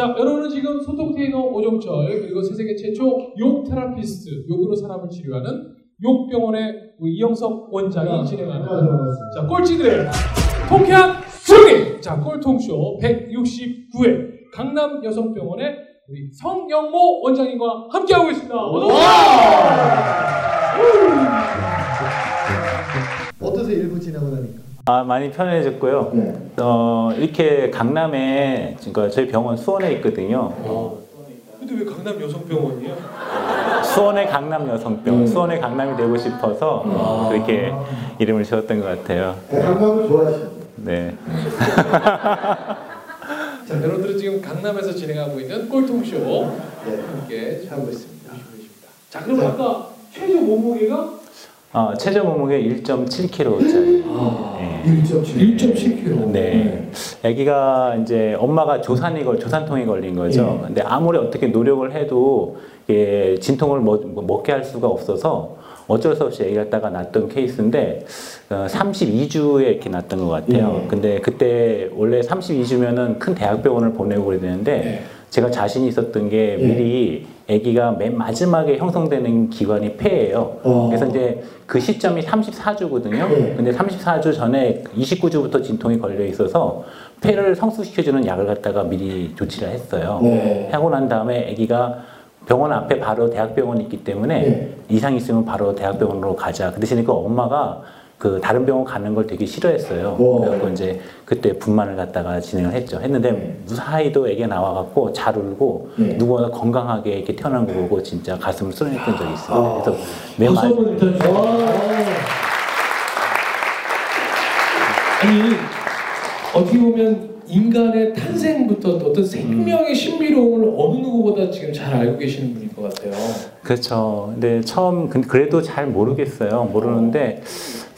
자, 여러분은 지금 소통 테이너 오종철 그리고 세계 최초 욕 테라피스트, 욕으로 사람을 치료하는 욕병원의 우리 이영석 원장이 진행하는 자, 꼴찌들의 통쾌한 승리! 자, 꼴통쇼 169회 강남 여성병원의 우리 성영모 원장님과 함께하고 있습니다. 어서 오세요! 어떠세요? 일부 지나고 나니까. 아, 많이 편해졌고요. 네. 어, 이렇게 강남에, 그러니까 저희 병원 수원에 있거든요. 어, 근데 왜 강남 여성병원이에요? 수원의 강남 여성병, 음. 수원의 강남이 되고 싶어서 아. 그렇게 이름을 지었던 것 같아요. 강남을 좋아하시죠? 네. 자, 여러분들은 지금 강남에서 진행하고 있는 꼴통쇼 네. 함께 하고 있습니다. 자, 그럼 아까 최저 몸무게가 어, 최저 몸무게 1.7kg짜리. 아, 네. 1.7. 1.7kg. 네. 아기가 이제 엄마가 조산이 걸 조산통에 걸린 거죠. 예. 근데 아무리 어떻게 노력을 해도 이게 진통을 먹, 먹게 할 수가 없어서 어쩔 수 없이 아기 갖다가 낳았던 케이스인데 어, 32주에 이렇게 낳았던 것 같아요. 예. 근데 그때 원래 32주면은 큰 대학병원을 보내고 그래야 되는데 네. 제가 자신이 있었던 게 예. 미리 아기가 맨 마지막에 형성되는 기관이 폐예요. 어. 그래서 이제 그 시점이 34주거든요. 네. 근데 34주 전에 29주부터 진통이 걸려 있어서 폐를 성숙시켜주는 약을 갖다가 미리 조치를 했어요. 네. 하고 난 다음에 아기가 병원 앞에 바로 대학병원이 있기 때문에 네. 이상 있으면 바로 대학병원으로 가자. 그 대신에 그 엄마가 그 다른 병원 가는 걸 되게 싫어했어요. 오. 그래서 이제 그때 분만을 갖다가 진행을 했죠. 했는데 네. 무사히도 애기 나와갖고 잘 울고 네. 누구보다 건강하게 이렇게 태어난 거 보고 진짜 가슴을 쏠렸던 적이 있어요. 아. 그래서 일단 주세요. 아니 어떻게 보면 인간의 탄생부터 어떤 생명의 신비로움을 어느 누구보다 지금 잘 알고 계시는 분일 것 같아요. 그렇죠. 근데 처음 근- 그래도 잘 모르겠어요. 모르는데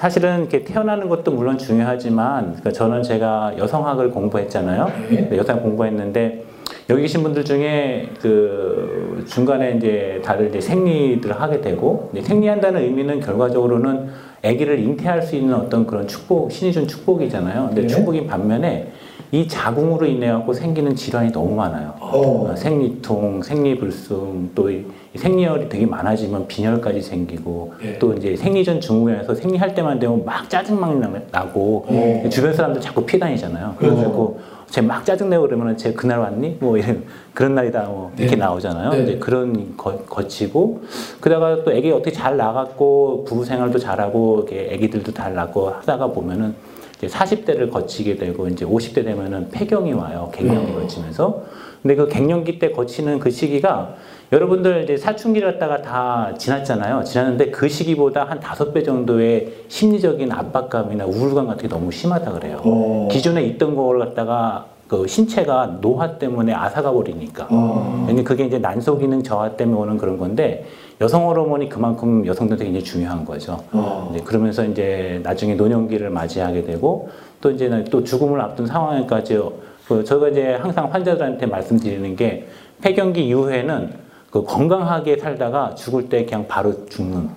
사실은 이렇게 태어나는 것도 물론 중요하지만 그러니까 저는 제가 여성학을 공부했잖아요. 네. 네, 여성 공부했는데 여기 계신 분들 중에 그 중간에 이제 다들 이제 생리들을 하게 되고 생리한다는 의미는 결과적으로는 아기를 잉태할 수 있는 어떤 그런 축복 신이 준 축복이잖아요. 근데 네. 축복인 반면에 이 자궁으로 인해 갖고 생기는 질환이 너무 많아요. 어. 어, 생리통, 생리불순, 또이 생리혈이 되게 많아지면 빈혈까지 생기고 네. 또 이제 생리 전 증후군에서 생리할 때만 되면 막 짜증만 나- 나고 네. 주변 사람들 자꾸 피해 다니잖아요. 그렇죠. 쟤막 짜증내고 그러면 쟤 그날 왔니? 뭐 이런 그런 날이다 뭐 이렇게 네. 나오잖아요. 네. 이제 그런 거, 거치고 그러다가 또 애기 어떻게 잘 나갔고 부부 생활도 잘하고 이렇게 애기들도 잘 낳고 하다가 보면은 이제 40대를 거치게 되고 이제 50대 되면은 폐경이 와요. 갱년기 거치면서. 근데 그 갱년기 때 거치는 그 시기가 여러분들 이제 사춘기를 갖다가 다 지났잖아요. 지났는데 그 시기보다 한 다섯 배 정도의 심리적인 압박감이나 우울감 같은 게 너무 심하다 그래요. 어. 기존에 있던 걸 갖다가 그 신체가 노화 때문에 앗아가 버리니까. 어. 왜냐면 그게 이제 난소 기능 저하 때문에 오는 그런 건데 여성 호르몬이 그만큼 여성들한테 굉장히 중요한 거죠. 어. 이제 그러면서 이제 나중에 노년기를 맞이하게 되고 또 이제는 또 죽음을 앞둔 상황까지 그 저희가 이제 항상 환자들한테 말씀드리는 게 폐경기 이후에는 그 건강하게 살다가 죽을 때 그냥 바로 죽는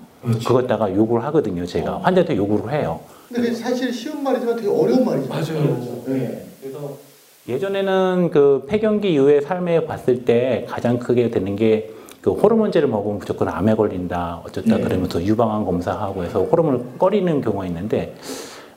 그것다가 요구를 하거든요. 제가 환자한테 요구를 해요. 근데 그게 사실 쉬운 말이지만 되게 어려운 말이죠. 맞아요. 네. 그래서 예전에는 그 폐경기 이후의 삶에 봤을 때 가장 크게 되는 게 그 호르몬제를 먹으면 무조건 암에 걸린다 어쩌다 네. 그러면서 유방암 검사하고 해서 호르몬을 꺼리는 경우가 있는데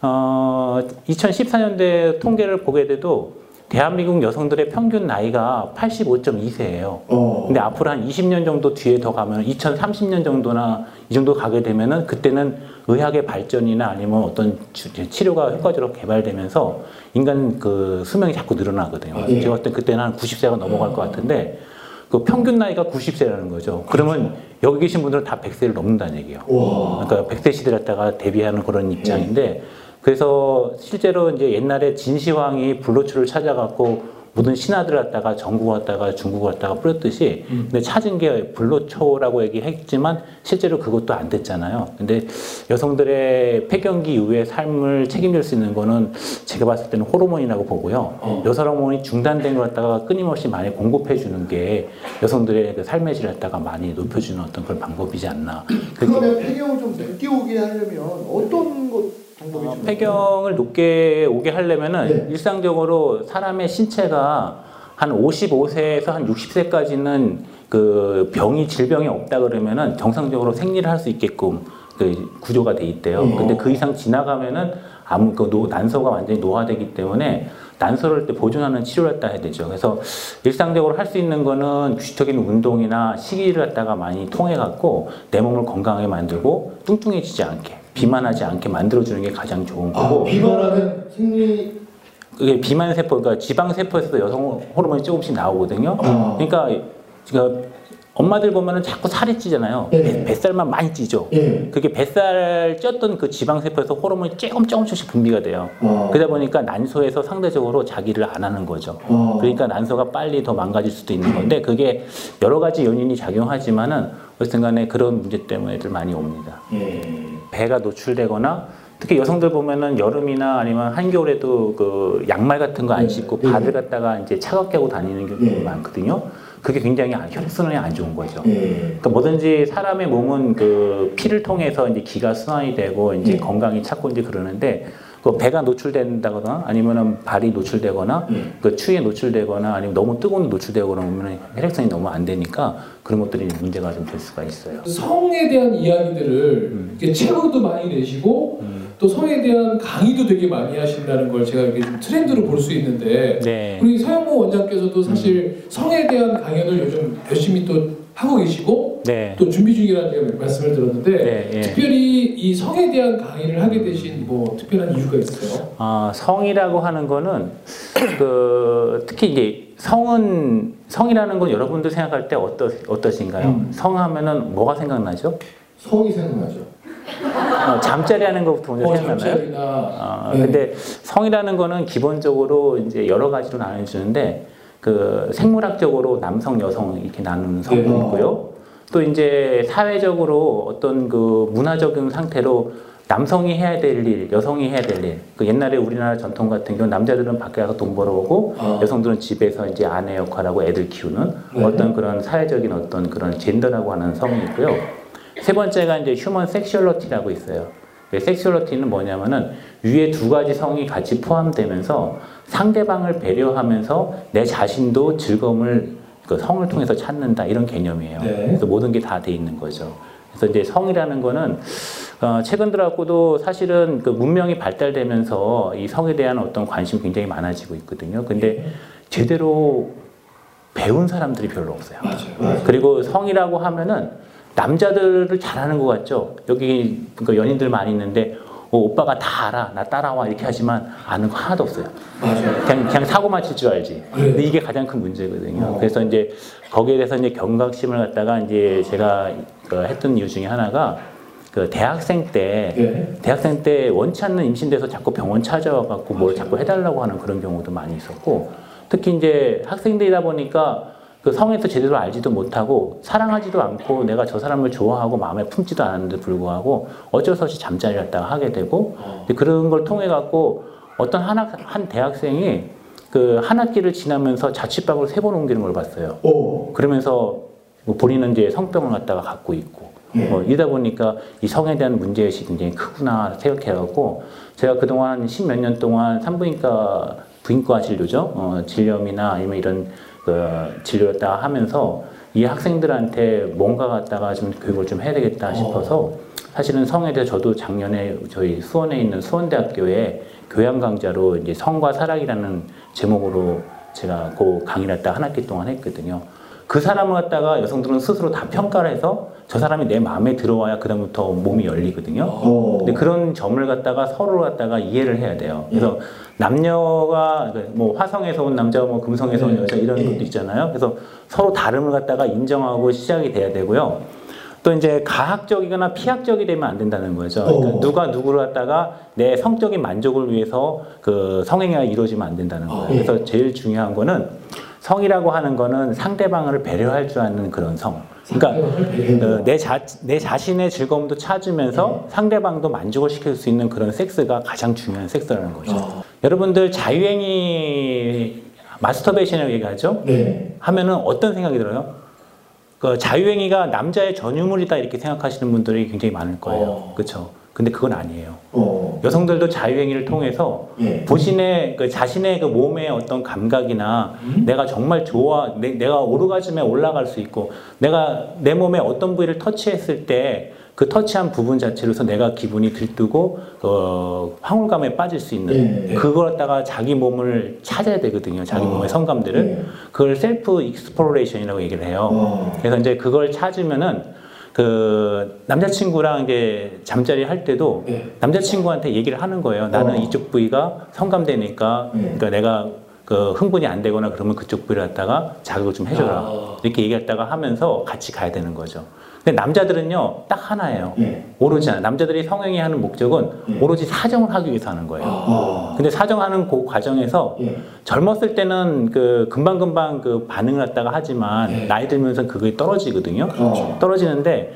어 2014년대 통계를 보게 돼도 대한민국 여성들의 평균 나이가 85.2세예요. 어. 근데 앞으로 한 20년 정도 뒤에 더 가면 2030년 정도나 이 정도 가게 되면은 그때는 의학의 발전이나 아니면 어떤 치- 치료가 효과적으로 개발되면서 인간 그 수명이 자꾸 늘어나거든요. 아, 예. 제가 때 그때는 한 90세가 넘어갈 것 같은데 그 평균 나이가 90세라는 거죠. 그러면 여기 계신 분들은 다 100세를 넘는다는 얘기예요. 와. 그러니까 100세 시대 갖다가 대비하는 그런 입장인데 그래서 실제로 이제 옛날에 진시황이 불로초를 찾아갖고 모든 신하들 갖다가 전국 갖다가 중국 갖다가 뿌렸듯이 근데 찾은 게 불로초라고 얘기했지만 실제로 그것도 안 됐잖아요. 근데 여성들의 폐경기 이후의 삶을 책임질 수 있는 거는 제가 봤을 때는 호르몬이라고 보고요. 어. 여성 호르몬이 중단된 걸 갖다가 끊임없이 많이 공급해 주는 게 여성들의 그 삶의 질을 갖다가 많이 높여주는 어떤 그런 방법이지 않나. 그러면 폐경을 좀 늦게 오게 하려면 어떤 것 어, 좀 폐경을 높게 오게 하려면은 네. 일상적으로 사람의 신체가 한 55세에서 한 60세까지는 그 병이 질병이 없다 그러면은 정상적으로 생리를 할 수 있게끔 그 구조가 돼 있대요. 근데 그 이상 지나가면은 아무 그 노, 난소가 완전히 노화되기 때문에 난소를 때 보존하는 치료를 갖다 해야 되죠. 그래서 일상적으로 할 수 있는 거는 규칙적인 운동이나 식이를 갖다가 많이 통해 갖고 내 몸을 건강하게 만들고 뚱뚱해지지 않게 비만하지 않게 만들어주는 게 가장 좋은 아, 거고 비만하면 생리 그게 비만 세포, 그러니까 지방 세포에서도 여성 호르몬이 조금씩 나오거든요. 아. 그러니까 그 엄마들 보면은 자꾸 살이 찌잖아요. 네. 뱃- 뱃살만 많이 찌죠. 예. 그게 뱃살 쪘던 그 지방 세포에서 호르몬이 조금 조금씩 분비가 돼요. 아. 그러다 보니까 난소에서 상대적으로 자기를 안 하는 거죠. 아. 그러니까 난소가 빨리 더 망가질 수도 있는 건데 그게 여러 가지 요인이 작용하지만은 어쨌든 간에 그런 문제 때문에들 많이 옵니다. 예. 배가 노출되거나 특히 여성들 보면은 여름이나 아니면 한겨울에도 그 양말 같은 거안 네, 신고 네. 발을 갖다가 이제 차갑게 하고 다니는 경우가 네. 많거든요. 그게 굉장히 안- 혈액순환이 안 좋은 거죠. 예. 그러니까 뭐든지 사람의 몸은 그 피를 통해서 이제 기가 순환이 되고 이제 네. 건강이 찾고 이제 그러는데 그 배가 노출된다거나 아니면은 발이 노출되거나 네. 그 추위에 노출되거나 아니면 너무 뜨거운 데 노출되고 그러면 혈액순환이 너무 안 되니까 그런 것들이 문제가 좀 될 수가 있어요. 성에 대한 이야기들을 음. 이렇게 책으로도 많이 내시고 또 성에 대한 강의도 되게 많이 하신다는 걸 제가 이렇게 좀 트렌드로 볼 수 있는데 네. 우리 서영모 원장께서도 사실 성에 대한 강연을 요즘 열심히 또 하고 계시고 네. 또 준비 중이라는 말씀을 들었는데 네, 예. 특별히 이 성에 대한 강의를 하게 되신 뭐 특별한 이유가 있어요? 아, 성이라고 하는 거는 그 특히 이제 성은 성이라는 건 여러분들 생각할 때 어떠 어떠신가요? 음. 성하면은 뭐가 생각나죠? 성이 생각나죠. 어, 잠자리 하는 것부터 먼저 어, 생각나요? 잠자리나 아, 네. 근데 성이라는 거는 기본적으로 이제 여러 가지로 나눠주는데 그 생물학적으로 남성, 여성 이렇게 나누는 성도 네. 있고요. 또 이제 사회적으로 어떤 그 문화적인 상태로 남성이 해야 될 일, 여성이 해야 될 일. 그 옛날에 우리나라 전통 같은 경우 남자들은 밖에 가서 돈 벌어오고 아. 여성들은 집에서 이제 아내 역할하고 애들 키우는 네. 어떤 그런 사회적인 어떤 그런 젠더라고 하는 성이 있고요. 세 번째가 이제 휴먼 섹슈얼러티라고 있어요. 그 섹슈얼러티는 뭐냐면은 위에 두 가지 성이 같이 포함되면서 상대방을 배려하면서 내 자신도 즐거움을 그 성을 통해서 찾는다 이런 개념이에요. 네. 그래서 모든 게 다 돼 있는 거죠. 그래서 이제 성이라는 거는 어, 최근 들어갖고도 사실은 그 문명이 발달되면서 이 성에 대한 어떤 관심이 굉장히 많아지고 있거든요. 근데 제대로 배운 사람들이 별로 없어요. 맞아요. 맞아요. 그리고 성이라고 하면은 남자들을 잘하는 것 같죠. 여기 그러니까 연인들 많이 있는데 어, 오빠가 다 알아, 나 따라와 이렇게 하지만 아는 거 하나도 없어요. 맞아요. 그냥 그냥 사고만 칠 줄 알지. 네. 근데 이게 가장 큰 문제거든요. 어. 그래서 이제 거기에 대해서 이제 경각심을 갖다가 이제 제가 그 했던 이유 중에 하나가 그 대학생 때 네. 대학생 때 원치 않는 임신돼서 자꾸 병원 찾아와 갖고 뭘 자꾸 해달라고 하는 그런 경우도 많이 있었고 특히 이제 학생들이다 보니까 그 성에서 제대로 알지도 못하고 사랑하지도 않고 내가 저 사람을 좋아하고 마음에 품지도 않았는데 불구하고 어쩔 수 없이 잠자리를 갖다가 하게 되고 근데 그런 걸 통해 갖고 어떤 한, 학, 한 대학생이 그 한 학기를 지나면서 자취방으로 세 번 옮기는 걸 봤어요. 오. 그러면서 뭐 본인은 이제 성병을 갖다가 갖고 있고 예. 어, 이러다 보니까 이 성에 대한 문제의식이 굉장히 크구나 생각해갖고 제가 그동안 십몇 년 동안 산부인과 부인과 진료죠 어, 질염이나 아니면 이런 그 진료를 다 하면서 이 학생들한테 뭔가 갖다가 좀 교육을 좀 해야 되겠다 싶어서 사실은 성에 대해 저도 작년에 저희 수원에 있는 수원대학교에 교양 강좌로 이제 성과 사랑이라는 제목으로 제가 그 강의를 갖다 한 학기 동안 했거든요. 그 사람을 갖다가 여성들은 스스로 다 평가를 해서 저 사람이 내 마음에 들어와야 그다음부터 몸이 열리거든요. 오. 근데 그런 점을 갖다가 서로 갖다가 이해를 해야 돼요. 그래서 남녀가 뭐 화성에서 온 남자, 뭐 금성에서 온 네. 여자 이런 네. 것도 있잖아요. 그래서 서로 다름을 갖다가 인정하고 시작이 돼야 되고요. 또 이제 가학적이거나 피학적이 되면 안 된다는 거죠. 그러니까 어. 누가 누구를 갖다가 내 성적인 만족을 위해서 그 성행위가 이루어지면 안 된다는 거예요. 아, 그래서 제일 중요한 거는 성이라고 하는 거는 상대방을 배려할 줄 아는 그런 성. 그러니까 어, 내, 자, 내 자신의 즐거움도 찾으면서 상대방도 만족을 시킬 수 있는 그런 섹스가 가장 중요한 섹스라는 거죠. 어. 여러분들 자유행위 마스터베이션이라고 얘기하죠? 네. 하면은 어떤 생각이 들어요? 그 자유행위가 남자의 전유물이다 이렇게 생각하시는 분들이 굉장히 많을 거예요. 어. 그렇죠? 근데 그건 아니에요. 어. 여성들도 자유행위를 통해서 예. 본인의 그 자신의 그 몸의 어떤 감각이나 음? 내가 정말 좋아 내, 내가 오르가즘에 올라갈 수 있고 내가 내 몸의 어떤 부위를 터치했을 때 그 터치한 부분 자체로서 내가 기분이 들뜨고 어, 황홀감에 빠질 수 있는 예. 그걸 갖다가 자기 몸을 찾아야 되거든요 자기 어. 몸의 성감들을 예. 그걸 self exploration이라고 얘기를 해요 어. 그래서 이제 그걸 찾으면은 그 남자친구랑 이제 잠자리 할 때도 예. 남자친구한테 얘기를 하는 거예요. 나는 어. 이쪽 부위가 성감되니까 예. 그러니까 내가 그 흥분이 안 되거나 그러면 그쪽 부위를 갖다가 자극을 좀 해줘라. 아. 이렇게 얘기했다가 하면서 같이 가야 되는 거죠. 근데 남자들은요 딱 하나예요. 예. 오로지 하나. 남자들이 성행위 하는 목적은 예. 오로지 사정을 하기 위해서 하는 거예요. 어. 근데 사정하는 그 과정에서 예. 젊었을 때는 그 금방 금방 그 반응을 갖다가 하지만 네. 나이 들면서 그게 떨어지거든요. 그렇죠. 떨어지는데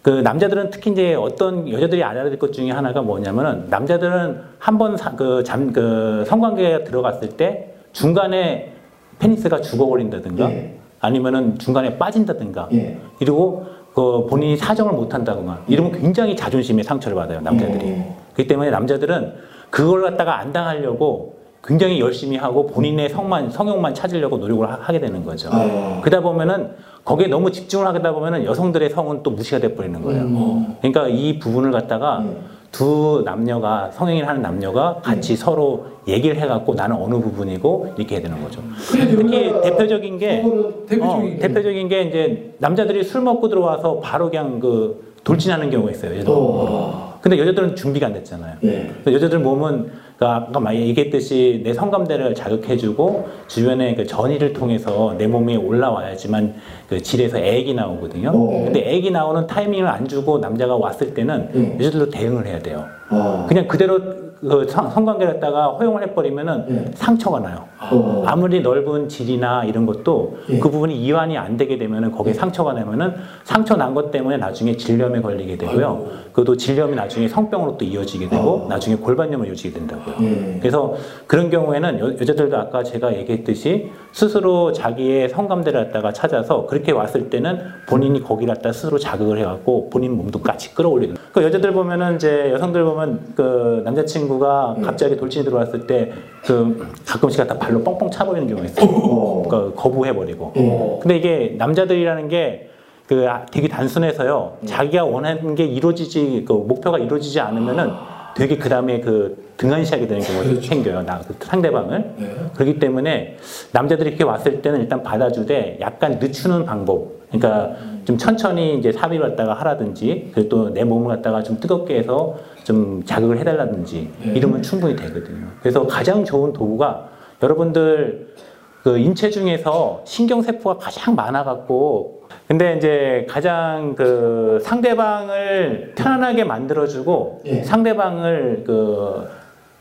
그 남자들은 특히 이제 어떤 여자들이 알아야 될 것 중에 하나가 뭐냐면은 남자들은 한번그잠그 성관계에 들어갔을 때 중간에 페니스가 죽어버린다든가 예. 아니면은 중간에 빠진다든가 예. 이러고 그 본인이 사정을 못 한다거나 이러면 굉장히 자존심에 상처를 받아요 남자들이. 어. 그렇기 때문에 남자들은 그걸 갖다가 안 당하려고 굉장히 열심히 하고 본인의 성만 성욕만 찾으려고 노력을 하- 하게 되는 거죠. 어. 그러다 보면은 거기에 너무 집중을 하다 보면은 여성들의 성은 또 무시가 돼 버리는 거예요. 음. 그러니까 이 부분을 갖다가 음. 두 남녀가 성행위를 하는 남녀가 같이 서로 얘기를 해갖고 나는 어느 부분이고 이렇게 해야 되는 거죠. 특히 우리나라 대표적인 게 대표적인 어, 대표적인 게 이제 남자들이 술 먹고 들어와서 바로 그냥 그 돌진하는 경우가 있어요. 여자들. 어. 근데 여자들은 준비가 안 됐잖아요. 예. 근데 여자들 몸은 그러니까 아까 막 얘기했듯이 내 성감대를 자극해주고 주변의 그 전이를 통해서 내 몸에 올라와야지만 그 질에서 액이 나오거든요. 어. 근데 액이 나오는 타이밍을 안 주고 남자가 왔을 때는 음. 여자들도 대응을 해야 돼요. 어. 그냥 그대로 그 성- 성관계를 갖다가 허용을 해버리면은 예. 상처가 나요. 어. 아무리 넓은 질이나 이런 것도 예. 그 부분이 이완이 안 되게 되면은 거기에 상처가 나면은 상처 난 것 때문에 나중에 질염에 걸리게 되고요. 그것도 질염이 나중에 성병으로 또 이어지게 되고 어. 나중에 골반염으로 이어지게 된다고요. 예. 그래서 그런 경우에는 여, 여자들도 아까 제가 얘기했듯이 스스로 자기의 성감대를 갖다가 찾아서 그렇게 왔을 때는 본인이 거기 갖다 스스로 자극을 해갖고 본인 몸도 같이 끌어올리는. 그 여자들 보면은 이제 여성들 보면 그 남자친구 가 갑자기 돌진이 들어왔을 때 그 가끔씩 갖다 발로 뻥뻥 차버리는 경우가 있어요. 어. 그러니까 거부해버리고. 어. 근데 이게 남자들이라는 게그 되게 단순해서요. 자기가 원하는 게 이루어지지 그 목표가 이루어지지 않으면은 되게 그 다음에 그 등한시하게 되는 경우가 그렇죠. 생겨요. 나, 그 상대방을. 네. 그렇기 때문에 남자들이 이렇게 왔을 때는 일단 받아주되 약간 늦추는 방법. 그러니까 좀 천천히 이제 삽입을 갖다가 하라든지 그리고 또 내 몸을 갖다가 좀 뜨겁게 해서 좀 자극을 해달라든지 네. 이러면 충분히 되거든요. 그래서 가장 좋은 도구가 여러분들 그 인체 중에서 신경세포가 가장 많아갖고 근데 이제 가장 그 상대방을 편안하게 만들어주고 예. 상대방을 그,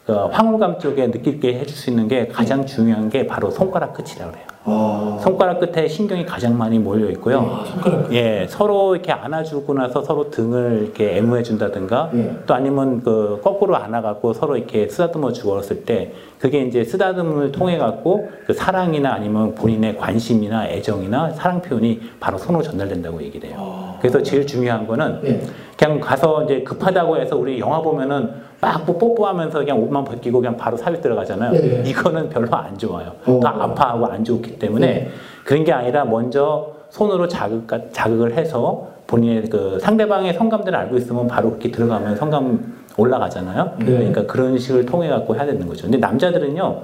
그 황홀감 쪽에 느끼게 해줄 수 있는 게 가장 중요한 게 바로 손가락 끝이라고 그래요. 어. 손가락 끝에 신경이 가장 많이 몰려 있고요. 아, 손가락. 예, 서로 이렇게 안아주고 나서 서로 등을 이렇게 애무해 준다든가 예. 또 아니면 그 거꾸로 안아갖고 서로 이렇게 쓰다듬어 주었을 때 그게 이제 쓰다듬을 통해 갖고 그 사랑이나 아니면 본인의 관심이나 애정이나 사랑 표현이 바로 손으로 전달된다고 얘기를 해요. 그래서 제일 중요한 거는 예. 그냥 가서 이제 급하다고 해서 우리 영화 보면은 막 뽀뽀하면서 그냥 옷만 벗기고 그냥 바로 삽입 들어가잖아요. 네. 이거는 별로 안 좋아요. 어. 더 아파하고 안 좋기 때문에 네. 그런 게 아니라 먼저 손으로 자극, 자극을 해서 본인의 그 상대방의 성감대를 알고 있으면 바로 그렇게 들어가면 성감 올라가잖아요. 네. 그러니까 그런 식을 통해 갖고 해야 되는 거죠. 근데 남자들은요,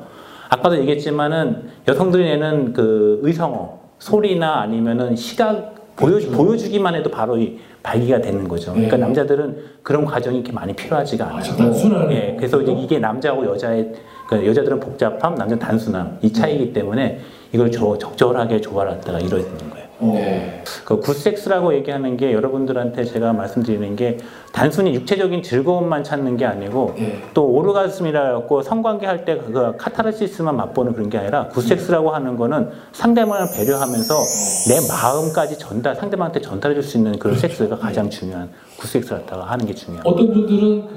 아까도 얘기했지만은 여성들이 내는 그 의성어, 소리나 아니면은 시각, 보여주, 보여주기만 해도 바로 이 발기가 되는 거죠. 그러니까 네. 남자들은 그런 과정이 이렇게 많이 필요하지가 않아요. 아주 단순하네. 예, 그래서 이제 이게 남자하고 여자의 그 여자들은 복잡함, 남자는 단순함 이 차이기 때문에 이걸 조- 적절하게 조화했다가 이루어지는 거예요. 어. 네. 그 굿섹스라고 얘기하는 게 여러분들한테 제가 말씀드리는 게 단순히 육체적인 즐거움만 찾는 게 아니고 네. 또 오르가즘이라고 성관계 할 때 그 카타르시스만 맛보는 그런 게 아니라 굿섹스라고 하는 거는 상대방을 배려하면서 내 마음까지 전달 상대방한테 전달해 줄 수 있는 그런 섹스가 가장 중요한 굿섹스 갖다가 하는 게 중요해요. 어떤 분들은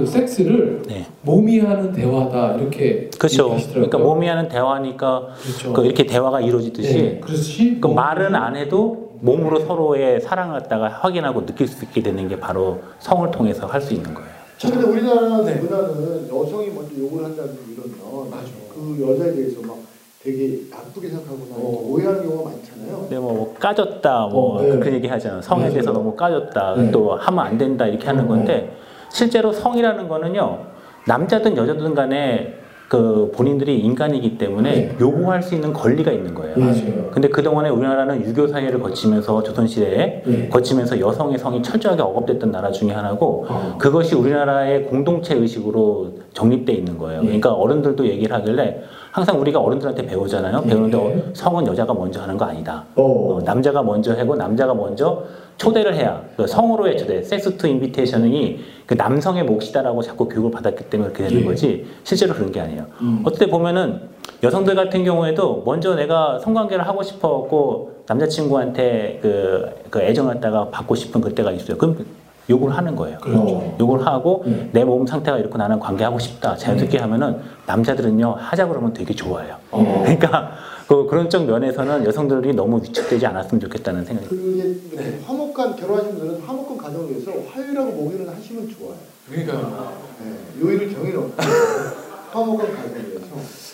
그 섹스를 네. 몸이 하는 대화다 이렇게 그렇죠. 그러니까 몸이 하는 대화니까 그렇죠. 그 이렇게 대화가 이루어지듯이 네, 그렇지. 그 뭐- 말은 안 해도 몸으로 서로의 사랑을 갖다가 확인하고 느낄 수 있게 되는 게 바로 성을 통해서 할 수 있는 거예요. 자, 근데 우리나라 네. 문화는 여성이 먼저 욕을 한다든지 이러면 맞아. 그 여자에 대해서 막 되게 나쁘게 생각하거나 어. 오해하는 경우가 많잖아요. 근데 뭐 까졌다 뭐 어, 네. 그 얘기 하잖아요. 성에. 대해서 너무 까졌다. 네. 또 하면 안 된다 이렇게 하는 어. 건데 실제로 성이라는 거는요. 남자든 여자든 간에 그 본인들이 인간이기 때문에 네. 요구할 수 있는 권리가 있는 거예요. 맞아요. 근데 그동안에 우리나라는 유교 사회를 거치면서 조선시대에 네. 거치면서 여성의 성이 철저하게 억압됐던 나라 중에 하나고 어. 그것이 우리나라의 공동체 의식으로 정립돼 있는 거예요. 네. 그러니까 어른들도 얘기를 하길래 항상 우리가 어른들한테 배우잖아요. 배우는데 네. 어, 성은 여자가 먼저 하는 거 아니다. 어. 어, 남자가 먼저 하고 남자가 먼저 초대를 해야 그 성으로의 초대, 섹스 투 인비테이션이 그 남성의 몫이다라고 자꾸 교육을 받았기 때문에 그렇게 되는 예. 거지 실제로 그런 게 아니에요. 음. 어떻게 보면은 여성들 같은 경우에도 먼저 내가 성관계를 하고 싶어갖고 남자친구한테 그, 그 애정을 갖다가 받고 싶은 그때가 있어요. 그럼 요구를 하는 거예요. 그렇죠. 요구를 하고 네. 내몸 상태가 이렇고 나는 관계하고 싶다. 자연스럽게 하면은 남자들은요 하자 그러면 되게 좋아해요. 어. 그러니까 그 그런 쪽 면에서는 여성들이 너무 위축되지 않았으면 좋겠다는 생각이. 그리고 이제 네. 화목간 결혼하신 분들은 화목간 가정을 위해서 화요일하고 목요일은 하시면 좋아요. 그러니까. 네. 요일을 정해놓고 화목간 가정을 위해서.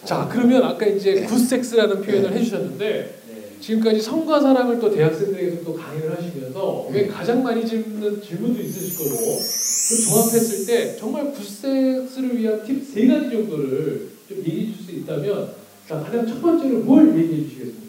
자, 그러면 아까 이제 굿섹스라는 표현을 해주셨는데 지금까지 성과 사랑을 또 대학생들에게서 또 강의를 하시면서 왜 가장 많이 짓는 질문도 있으실 거고 그 종합했을 때 정말 굿섹스를 위한 팁 세 가지 정도를 좀 얘기해 줄 수 있다면 자, 가장 첫 번째로 뭘 얘기해 주시겠습니까?